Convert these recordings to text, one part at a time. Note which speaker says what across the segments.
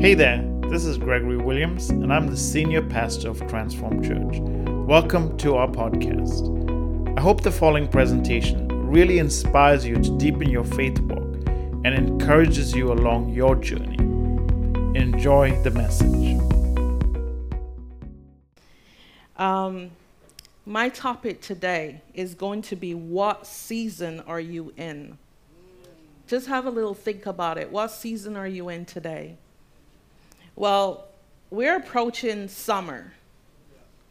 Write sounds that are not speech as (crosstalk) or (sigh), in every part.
Speaker 1: Hey there, this is Gregory Williams, and I'm the senior pastor of Transform Church. Welcome to our podcast. I hope the following presentation really inspires you to deepen your faith walk and encourages you along your journey. Enjoy the message.
Speaker 2: Um, my topic today is going to be what season are you in? Just have a little think about it. What season are you in today? Well, we're approaching summer.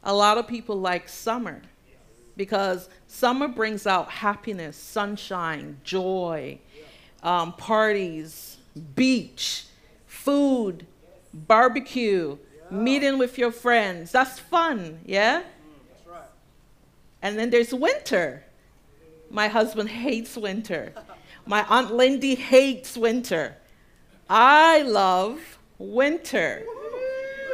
Speaker 2: A lot of people like summer because summer brings out happiness, sunshine, joy, um, parties, beach, food, barbecue, meeting with your friends. That's fun, yeah? And then there's winter. My husband hates winter. My Aunt Lindy hates winter. I love winter.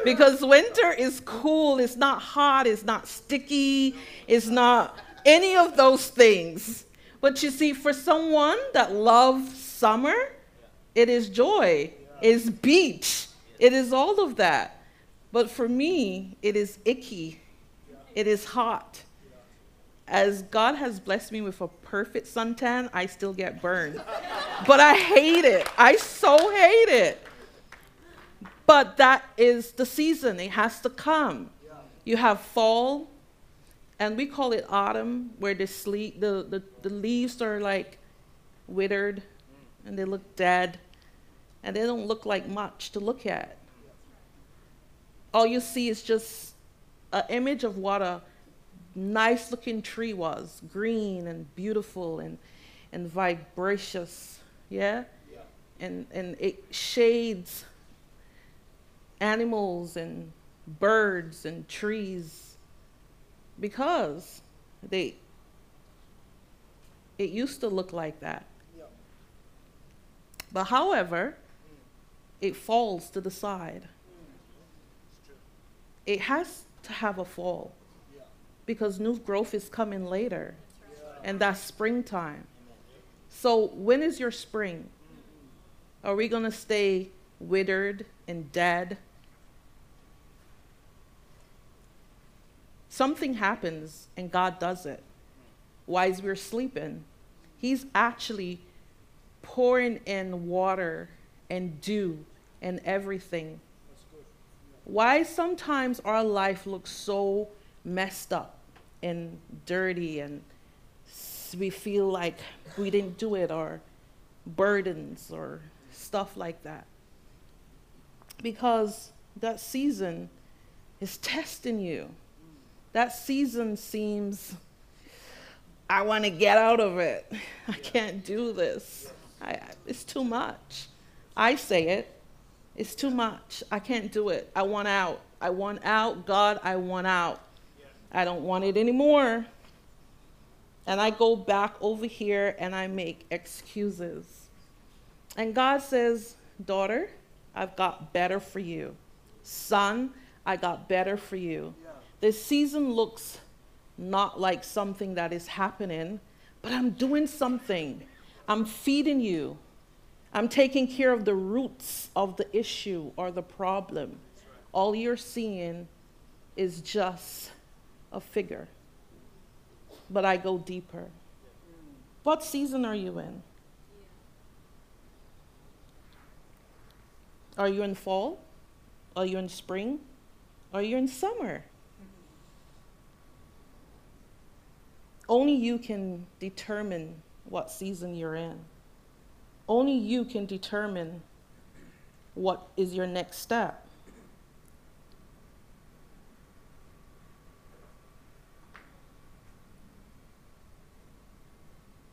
Speaker 2: Because winter is cool, it's not hot, it's not sticky, it's not any of those things. But you see, for someone that loves summer, it is joy, it is beach, it is all of that. But for me, it is icky, it is hot. As God has blessed me with a perfect suntan, I still get burned. but I hate it. I so hate it. But that is the season, it has to come. Yeah. You have fall, and we call it autumn, where the, sleep, the, the, the leaves are like withered mm. and they look dead, and they don't look like much to look at. All you see is just an image of what a nice looking tree was green and beautiful and, and vibracious, yeah? yeah? And, and it shades animals and birds and trees because they it used to look like that. But however, mm. it falls to the side. Mm. It has to have a fall yeah. because new growth is coming later, right. and that's springtime. So, when is your spring? Mm. Are we going to stay withered and dead something happens and God does it while we're sleeping. He's actually pouring in water and dew and everything. Why sometimes our life looks so messed up and dirty and we feel like we didn't do it or burdens or stuff like that. Because that season is testing you that season seems, I want to get out of it. (laughs) I can't do this. I, it's too much. I say it. It's too much. I can't do it. I want out. I want out. God, I want out. I don't want it anymore. And I go back over here and I make excuses. And God says, Daughter, I've got better for you. Son, I got better for you. This season looks not like something that is happening, but I'm doing something. I'm feeding you. I'm taking care of the roots of the issue or the problem. All you're seeing is just a figure. But I go deeper. What season are you in? Are you in fall? Are you in spring? Are you in summer? Only you can determine what season you're in. Only you can determine what is your next step.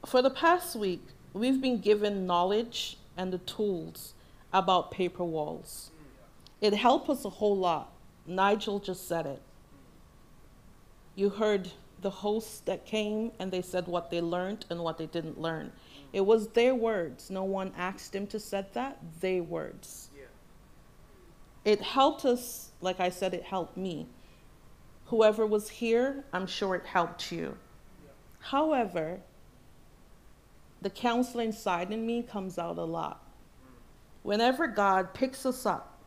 Speaker 2: For the past week, we've been given knowledge and the tools about paper walls. It helped us a whole lot. Nigel just said it. You heard the hosts that came and they said what they learned and what they didn't learn. It was their words. No one asked them to say that, they words. Yeah. It helped us, like I said, it helped me. Whoever was here, I'm sure it helped you. Yeah. However, the counseling side in me comes out a lot. Mm. Whenever God picks us up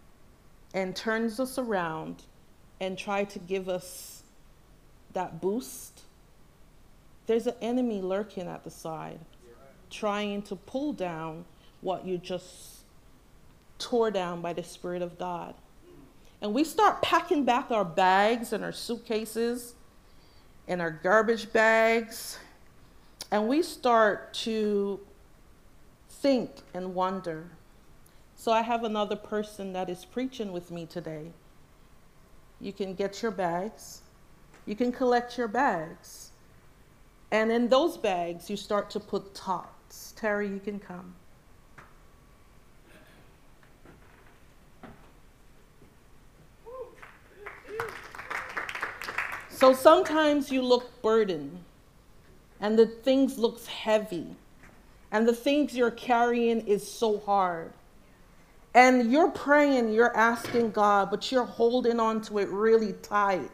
Speaker 2: and turns us around and try to give us that boost, there's an enemy lurking at the side, trying to pull down what you just tore down by the Spirit of God. And we start packing back our bags and our suitcases and our garbage bags, and we start to think and wonder. So I have another person that is preaching with me today. You can get your bags, you can collect your bags. And in those bags, you start to put tots. Terry, you can come. So sometimes you look burdened and the things looks heavy and the things you're carrying is so hard. And you're praying, you're asking God, but you're holding on to it really tight.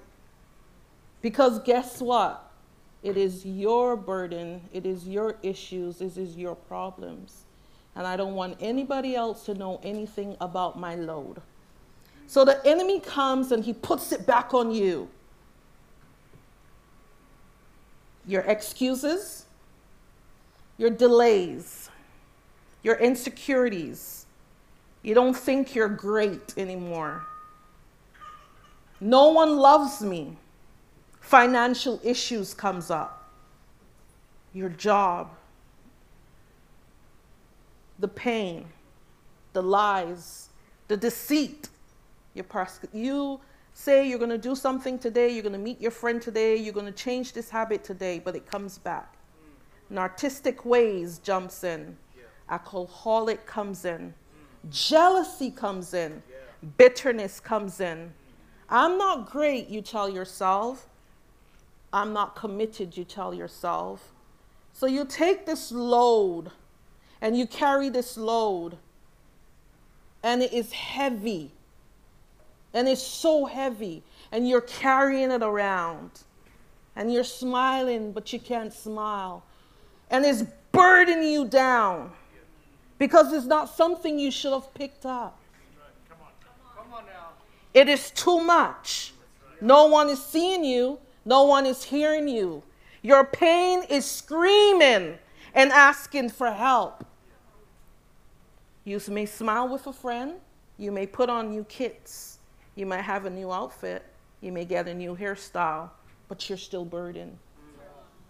Speaker 2: Because guess what? It is your burden, it is your issues, it is your problems. And I don't want anybody else to know anything about my load. So the enemy comes and he puts it back on you. Your excuses, your delays, your insecurities. You don't think you're great anymore. No one loves me. Financial issues comes up. Your job, the pain, the lies, the deceit. Your pers- you say you're going to do something today, you're going to meet your friend today, you're going to change this habit today, but it comes back. Narcissistic ways jumps in. Alcoholic comes in. Jealousy comes in. Bitterness comes in. I'm not great, you tell yourself. I'm not committed, you tell yourself. So you take this load and you carry this load, and it is heavy. And it's so heavy, and you're carrying it around. And you're smiling, but you can't smile. And it's burdening you down because it's not something you should have picked up. Come on. Come on. It is too much. No one is seeing you, no one is hearing you. Your pain is screaming and asking for help. You may smile with a friend, you may put on new kits, you might have a new outfit, you may get a new hairstyle, but you're still burdened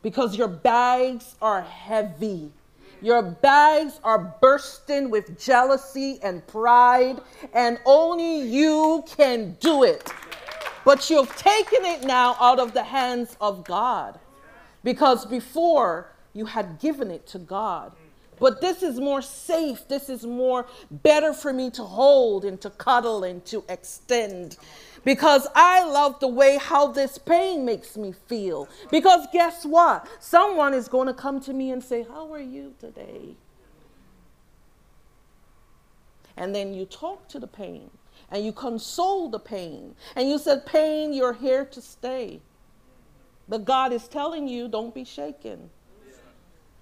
Speaker 2: because your bags are heavy. Your bags are bursting with jealousy and pride, and only you can do it. But you've taken it now out of the hands of God because before you had given it to God. But this is more safe. This is more better for me to hold and to cuddle and to extend because I love the way how this pain makes me feel. Because guess what? Someone is going to come to me and say, How are you today? And then you talk to the pain and you console the pain. And you said, Pain, you're here to stay. But God is telling you, Don't be shaken.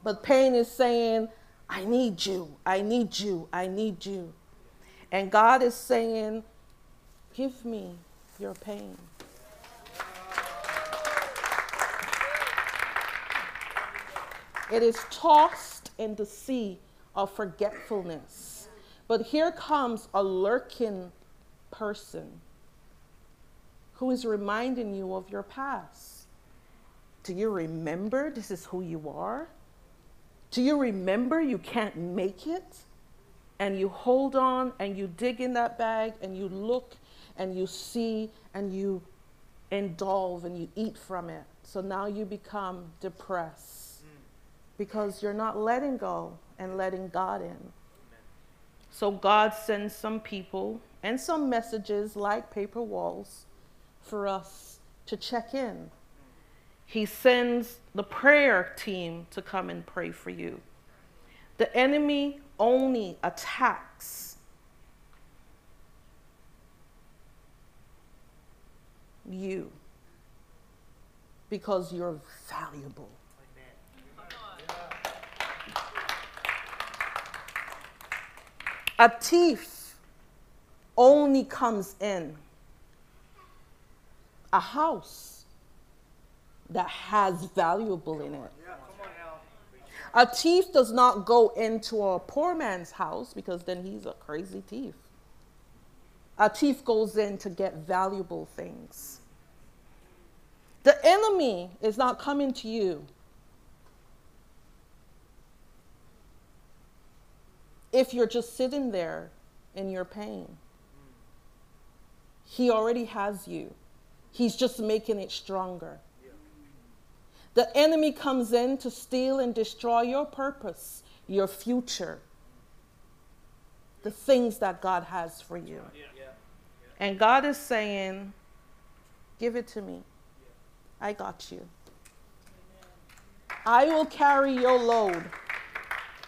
Speaker 2: But pain is saying, I need you, I need you, I need you. And God is saying, Give me your pain. It is tossed in the sea of forgetfulness. But here comes a lurking person who is reminding you of your past. Do you remember this is who you are? Do you remember you can't make it? And you hold on and you dig in that bag and you look and you see and you indulge and you eat from it. So now you become depressed because you're not letting go and letting God in. So God sends some people and some messages like paper walls for us to check in. He sends the prayer team to come and pray for you. The enemy only attacks you because you're valuable. A thief only comes in a house that has valuable in it. A thief does not go into a poor man's house because then he's a crazy thief. A thief goes in to get valuable things. The enemy is not coming to you if you're just sitting there in your pain. He already has you, He's just making it stronger. The enemy comes in to steal and destroy your purpose, your future, the things that God has for you. And God is saying, Give it to me. I got you. I will carry your load.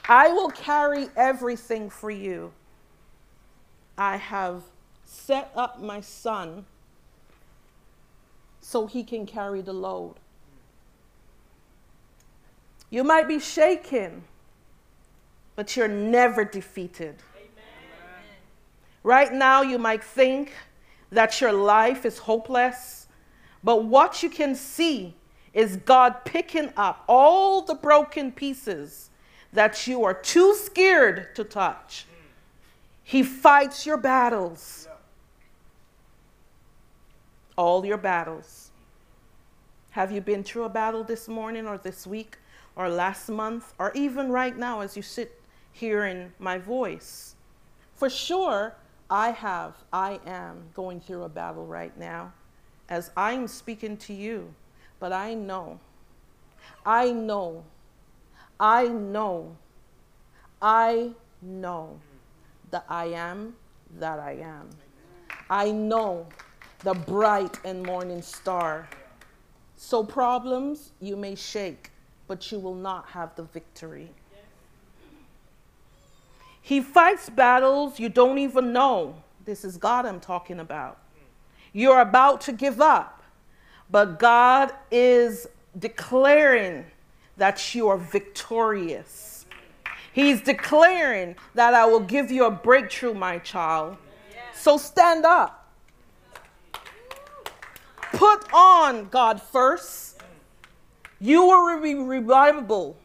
Speaker 2: I will carry everything for you. I have set up my son so he can carry the load. You might be shaken, but you're never defeated. Amen. Right now, you might think that your life is hopeless, but what you can see is God picking up all the broken pieces that you are too scared to touch. He fights your battles, all your battles. Have you been through a battle this morning or this week? or last month, or even right now as you sit hearing my voice. For sure, I have, I am going through a battle right now as I'm speaking to you, but I know, I know, I know, I know that I am that I am. I know the bright and morning star. So, problems you may shake, but you will not have the victory. He fights battles you don't even know. This is God I'm talking about. You're about to give up, but God is declaring that you are victorious. He's declaring that I will give you a breakthrough, my child. So stand up. Put on God first you will be reliable,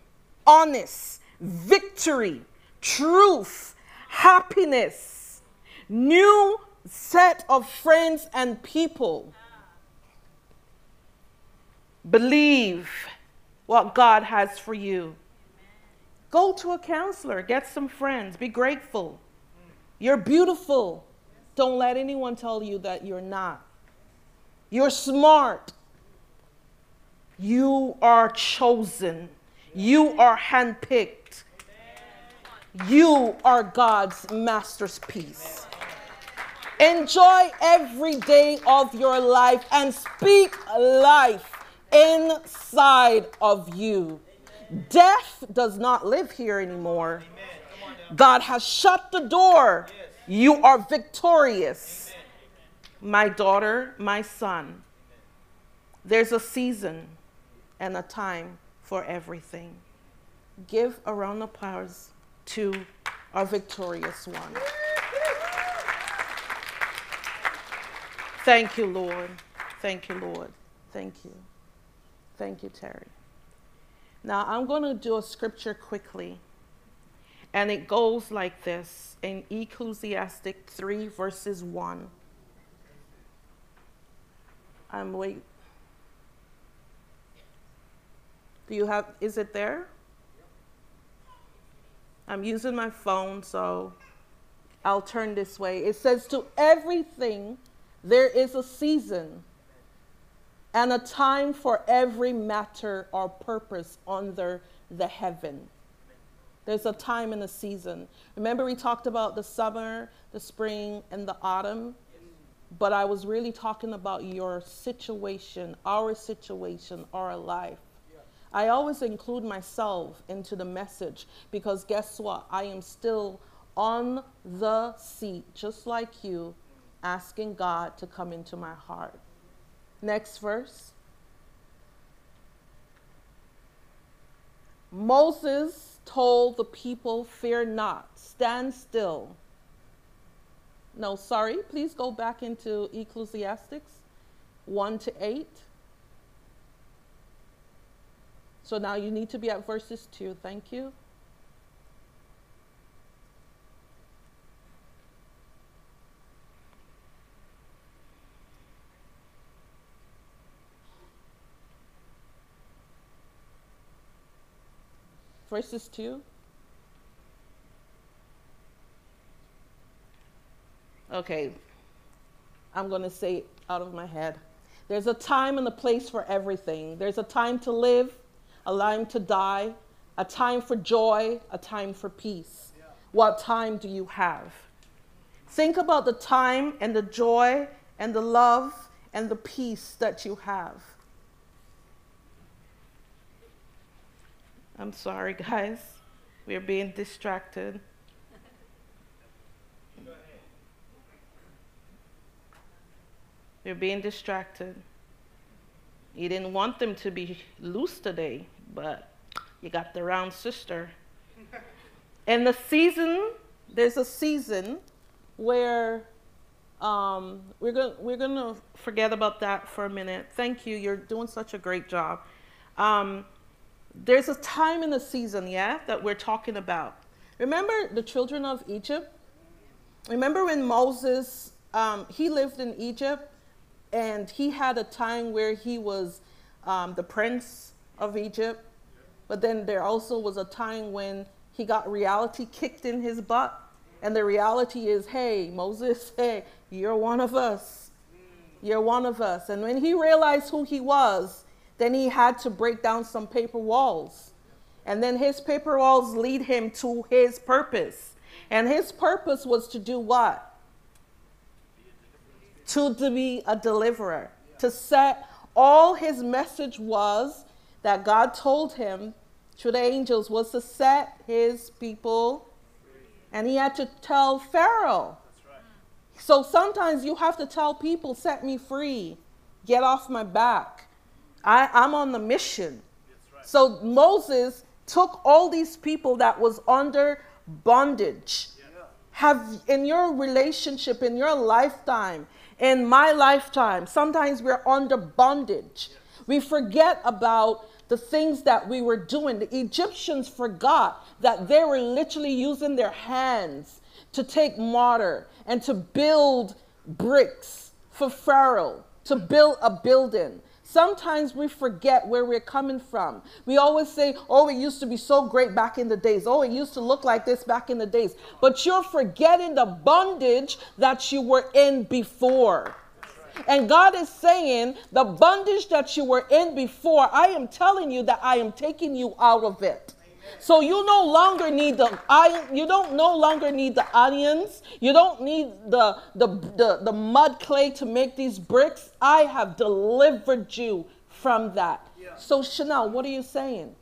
Speaker 2: honest, victory, truth, happiness, new set of friends and people. Believe what God has for you. Go to a counselor, get some friends, be grateful. You're beautiful. Don't let anyone tell you that you're not. You're smart. You are chosen. You are handpicked. You are God's masterpiece. Enjoy every day of your life and speak life inside of you. Death does not live here anymore. God has shut the door. You are victorious. My daughter, my son, there's a season and a time for everything. Give a round of applause to our victorious one. Thank you, Lord. Thank you, Lord. Thank you. Thank you, Terry. Now, I'm going to do a scripture quickly. And it goes like this in Ecclesiastic 3, verses 1. I'm waiting. Do you have, is it there? I'm using my phone, so I'll turn this way. It says, To everything there is a season and a time for every matter or purpose under the heaven. There's a time and a season. Remember, we talked about the summer, the spring, and the autumn? But I was really talking about your situation, our situation, our life. I always include myself into the message because guess what? I am still on the seat, just like you, asking God to come into my heart. Next verse. Moses told the people, Fear not, stand still, No, sorry. Please go back into Ecclesiastics 1 to 8. So now you need to be at verses 2. Thank you. Verses 2. Okay, I'm going to say it out of my head. There's a time and a place for everything. There's a time to live, a time to die, a time for joy, a time for peace. Yeah. What time do you have? Think about the time and the joy and the love and the peace that you have. I'm sorry, (laughs) guys. We're being distracted. You're being distracted. You didn't want them to be loose today, but you got the round sister. (laughs) and the season, there's a season where um, we're going we're gonna forget about that for a minute. Thank you. You're doing such a great job. Um, there's a time in the season, yeah, that we're talking about. Remember the children of Egypt? Remember when Moses um, he lived in Egypt and he had a time where he was um, the prince of Egypt, but then there also was a time when he got reality kicked in his butt. And the reality is, hey, Moses, (laughs) hey, you're one of us. You're one of us. And when he realized who he was, then he had to break down some paper walls. And then his paper walls lead him to his purpose. And his purpose was to do what? To, to be a deliverer, to set all his message was that God told him through the angels was to set his people and he had to tell Pharaoh. Right. So sometimes you have to tell people, set me free, get off my back. I, I'm on the mission. Right. So Moses took all these people that was under bondage. Yeah. Have in your relationship, in your lifetime, in my lifetime. Sometimes we're under bondage. We forget about the things that we were doing. The Egyptians forgot that they were literally using their hands to take mortar and to build bricks for Pharaoh, to build a building. Sometimes we forget where we're coming from. We always say, oh, it used to be so great back in the days. Oh, it used to look like this back in the days. But you're forgetting the bondage that you were in before. And God is saying, the bondage that you were in before, I am telling you that I am taking you out of it. So you no longer need the iron, you don't no longer need the onions. You don't need the, the, the, the mud clay to make these bricks. I have delivered you from that. Yeah. So Shurnell, what are you saying?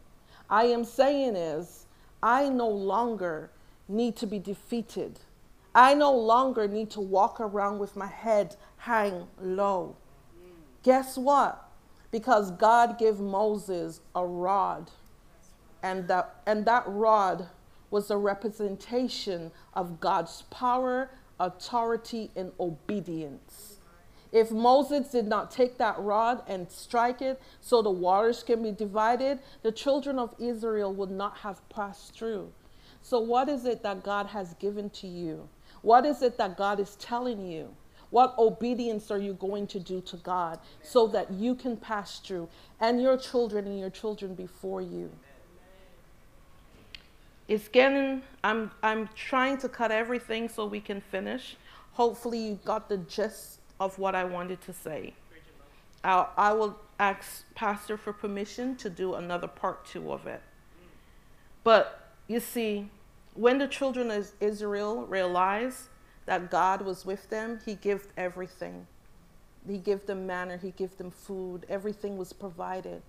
Speaker 2: I am saying is I no longer need to be defeated. I no longer need to walk around with my head hang low. Mm. Guess what? Because God gave Moses a rod and that, and that rod was a representation of God's power, authority, and obedience. If Moses did not take that rod and strike it so the waters can be divided, the children of Israel would not have passed through. So, what is it that God has given to you? What is it that God is telling you? What obedience are you going to do to God so that you can pass through and your children and your children before you? It's getting, I'm, I'm trying to cut everything so we can finish. Hopefully, you got the gist of what I wanted to say. I'll, I will ask Pastor for permission to do another part two of it. But you see, when the children of Israel realized that God was with them, He gave everything. He gave them manna, He gave them food, everything was provided.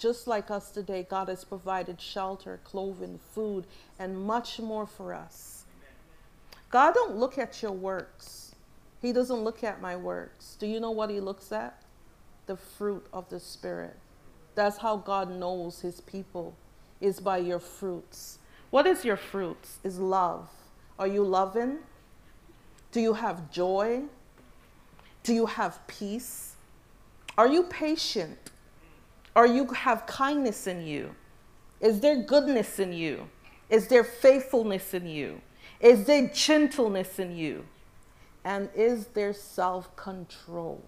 Speaker 2: Just like us today, God has provided shelter, clothing, food, and much more for us. God don't look at your works. He doesn't look at my works. Do you know what he looks at? The fruit of the spirit. That's how God knows his people is by your fruits. What is your fruits? Is love. Are you loving? Do you have joy? Do you have peace? Are you patient? Are you have kindness in you? Is there goodness in you? Is there faithfulness in you? Is there gentleness in you? And is there self control?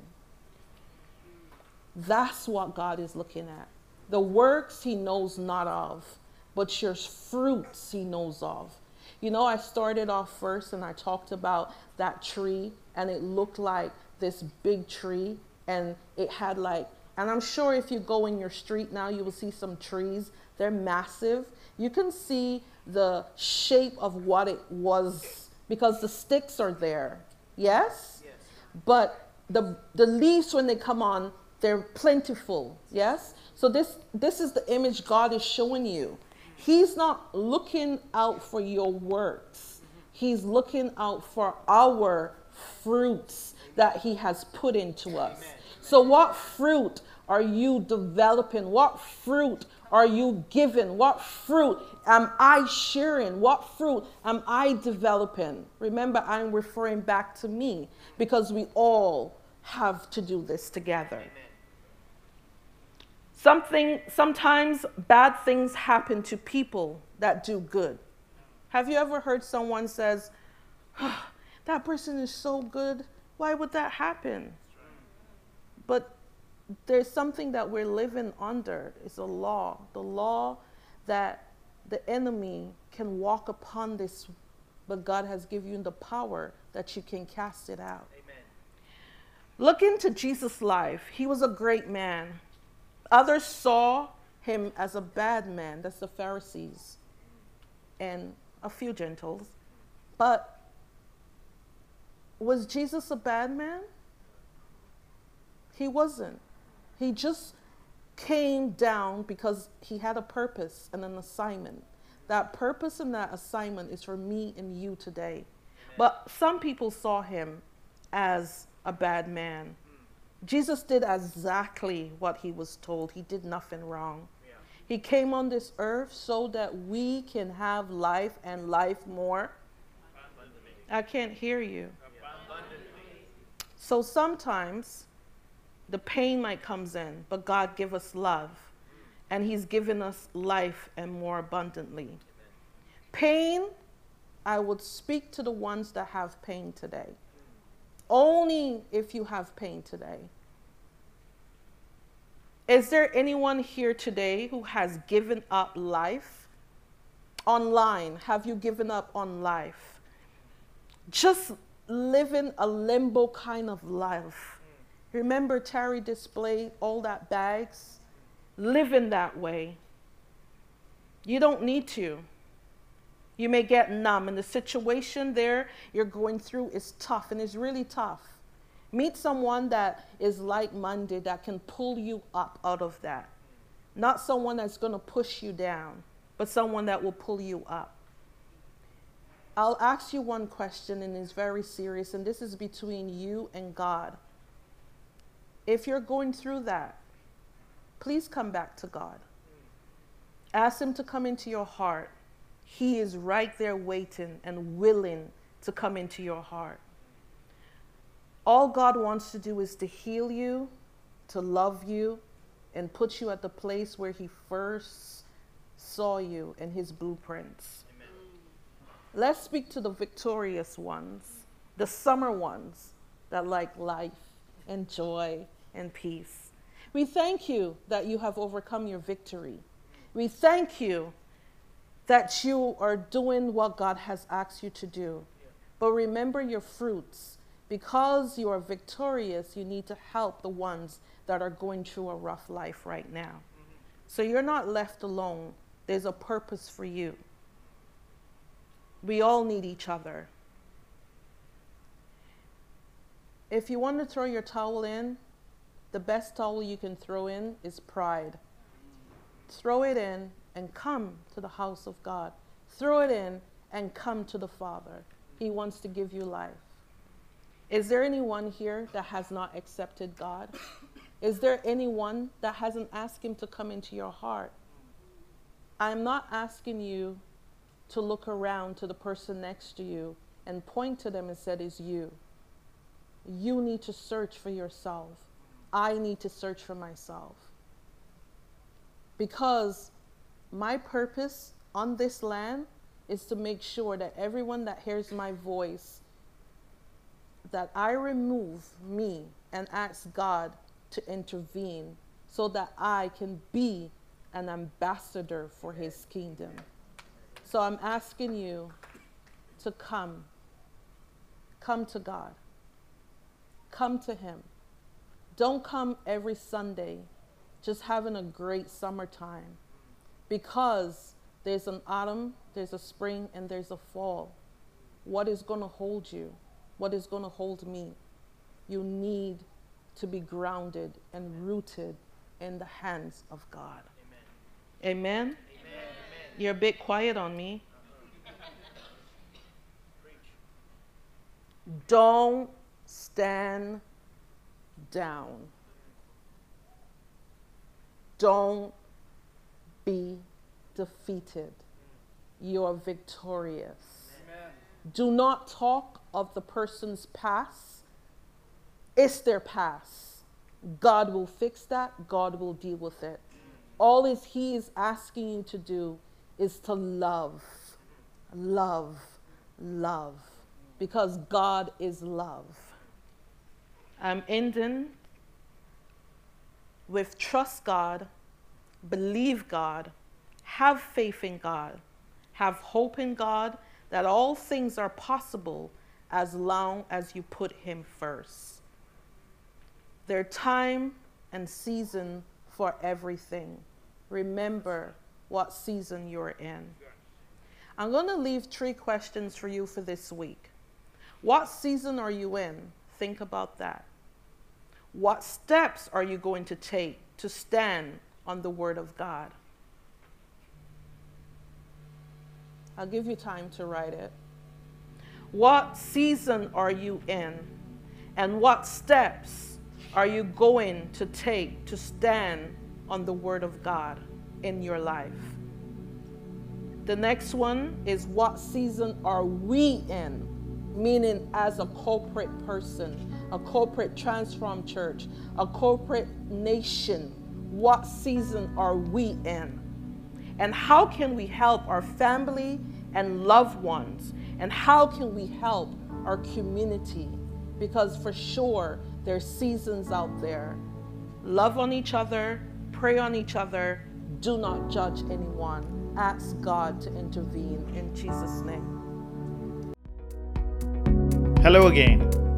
Speaker 2: That's what God is looking at. The works he knows not of, but your fruits he knows of. You know, I started off first and I talked about that tree, and it looked like this big tree, and it had like, and I'm sure if you go in your street now, you will see some trees. They're massive. You can see the shape of what it was because the sticks are there. Yes? yes. But the, the leaves, when they come on, they're plentiful. Yes? So this, this is the image God is showing you. He's not looking out for your works. He's looking out for our fruits that he has put into us. So what fruit are you developing? What fruit are you giving? What fruit am I sharing? What fruit am I developing? Remember, I'm referring back to me because we all have to do this together. Something, sometimes bad things happen to people that do good. Have you ever heard someone says, oh, that person is so good, why would that happen? But there's something that we're living under. It's a law. The law that the enemy can walk upon this, but God has given you the power that you can cast it out. Amen. Look into Jesus' life. He was a great man. Others saw him as a bad man. That's the Pharisees and a few Gentiles. But was Jesus a bad man? He wasn't. He just came down because he had a purpose and an assignment. That purpose and that assignment is for me and you today. But some people saw him as a bad man. Jesus did exactly what he was told. He did nothing wrong. Yeah. He came on this earth so that we can have life and life more. I can't hear you. So sometimes the pain might comes in, but God give us love. And he's given us life and more abundantly. Pain, I would speak to the ones that have pain today. Only if you have pain today. Is there anyone here today who has given up life? Online, have you given up on life? Just living a limbo kind of life. Remember, Terry displayed all that bags? Live in that way. You don't need to. You may get numb, and the situation there you're going through is tough, and it's really tough. Meet someone that is like minded that can pull you up out of that. Not someone that's going to push you down, but someone that will pull you up. I'll ask you one question, and it's very serious, and this is between you and God. If you're going through that, please come back to God. Ask Him to come into your heart. He is right there waiting and willing to come into your heart. All God wants to do is to heal you, to love you, and put you at the place where He first saw you in His blueprints. Amen. Let's speak to the victorious ones, the summer ones that like life and joy and peace. We thank you that you have overcome your victory. We thank you that you are doing what God has asked you to do. But remember your fruits because you are victorious, you need to help the ones that are going through a rough life right now. So you're not left alone. There's a purpose for you. We all need each other. If you want to throw your towel in, the best towel you can throw in is pride. Throw it in and come to the house of God. Throw it in and come to the Father. He wants to give you life. Is there anyone here that has not accepted God? Is there anyone that hasn't asked Him to come into your heart? I'm not asking you to look around to the person next to you and point to them and said, It's you. You need to search for yourself. I need to search for myself. Because my purpose on this land is to make sure that everyone that hears my voice that I remove me and ask God to intervene so that I can be an ambassador for his kingdom. So I'm asking you to come. Come to God. Come to him. Don't come every Sunday just having a great summertime because there's an autumn, there's a spring, and there's a fall. What is going to hold you? What is going to hold me? You need to be grounded and rooted in the hands of God. Amen? Amen? Amen. You're a bit quiet on me. Don't stand down. Don't be defeated. You're victorious. Amen. Do not talk of the person's past. It's their past. God will fix that. God will deal with it. All is He is asking you to do is to love, love, love, because God is love. I'm ending with trust God, believe God, have faith in God, have hope in God that all things are possible as long as you put Him first. There time and season for everything. Remember what season you're in. I'm going to leave three questions for you for this week. What season are you in? Think about that. What steps are you going to take to stand on the Word of God? I'll give you time to write it. What season are you in? And what steps are you going to take to stand on the Word of God in your life? The next one is what season are we in? Meaning, as a corporate person, a corporate transform church, a corporate nation, what season are we in? And how can we help our family and loved ones? And how can we help our community? Because for sure, there's seasons out there. Love on each other, pray on each other, do not judge anyone. Ask God to intervene in Jesus' name.
Speaker 1: Hello again,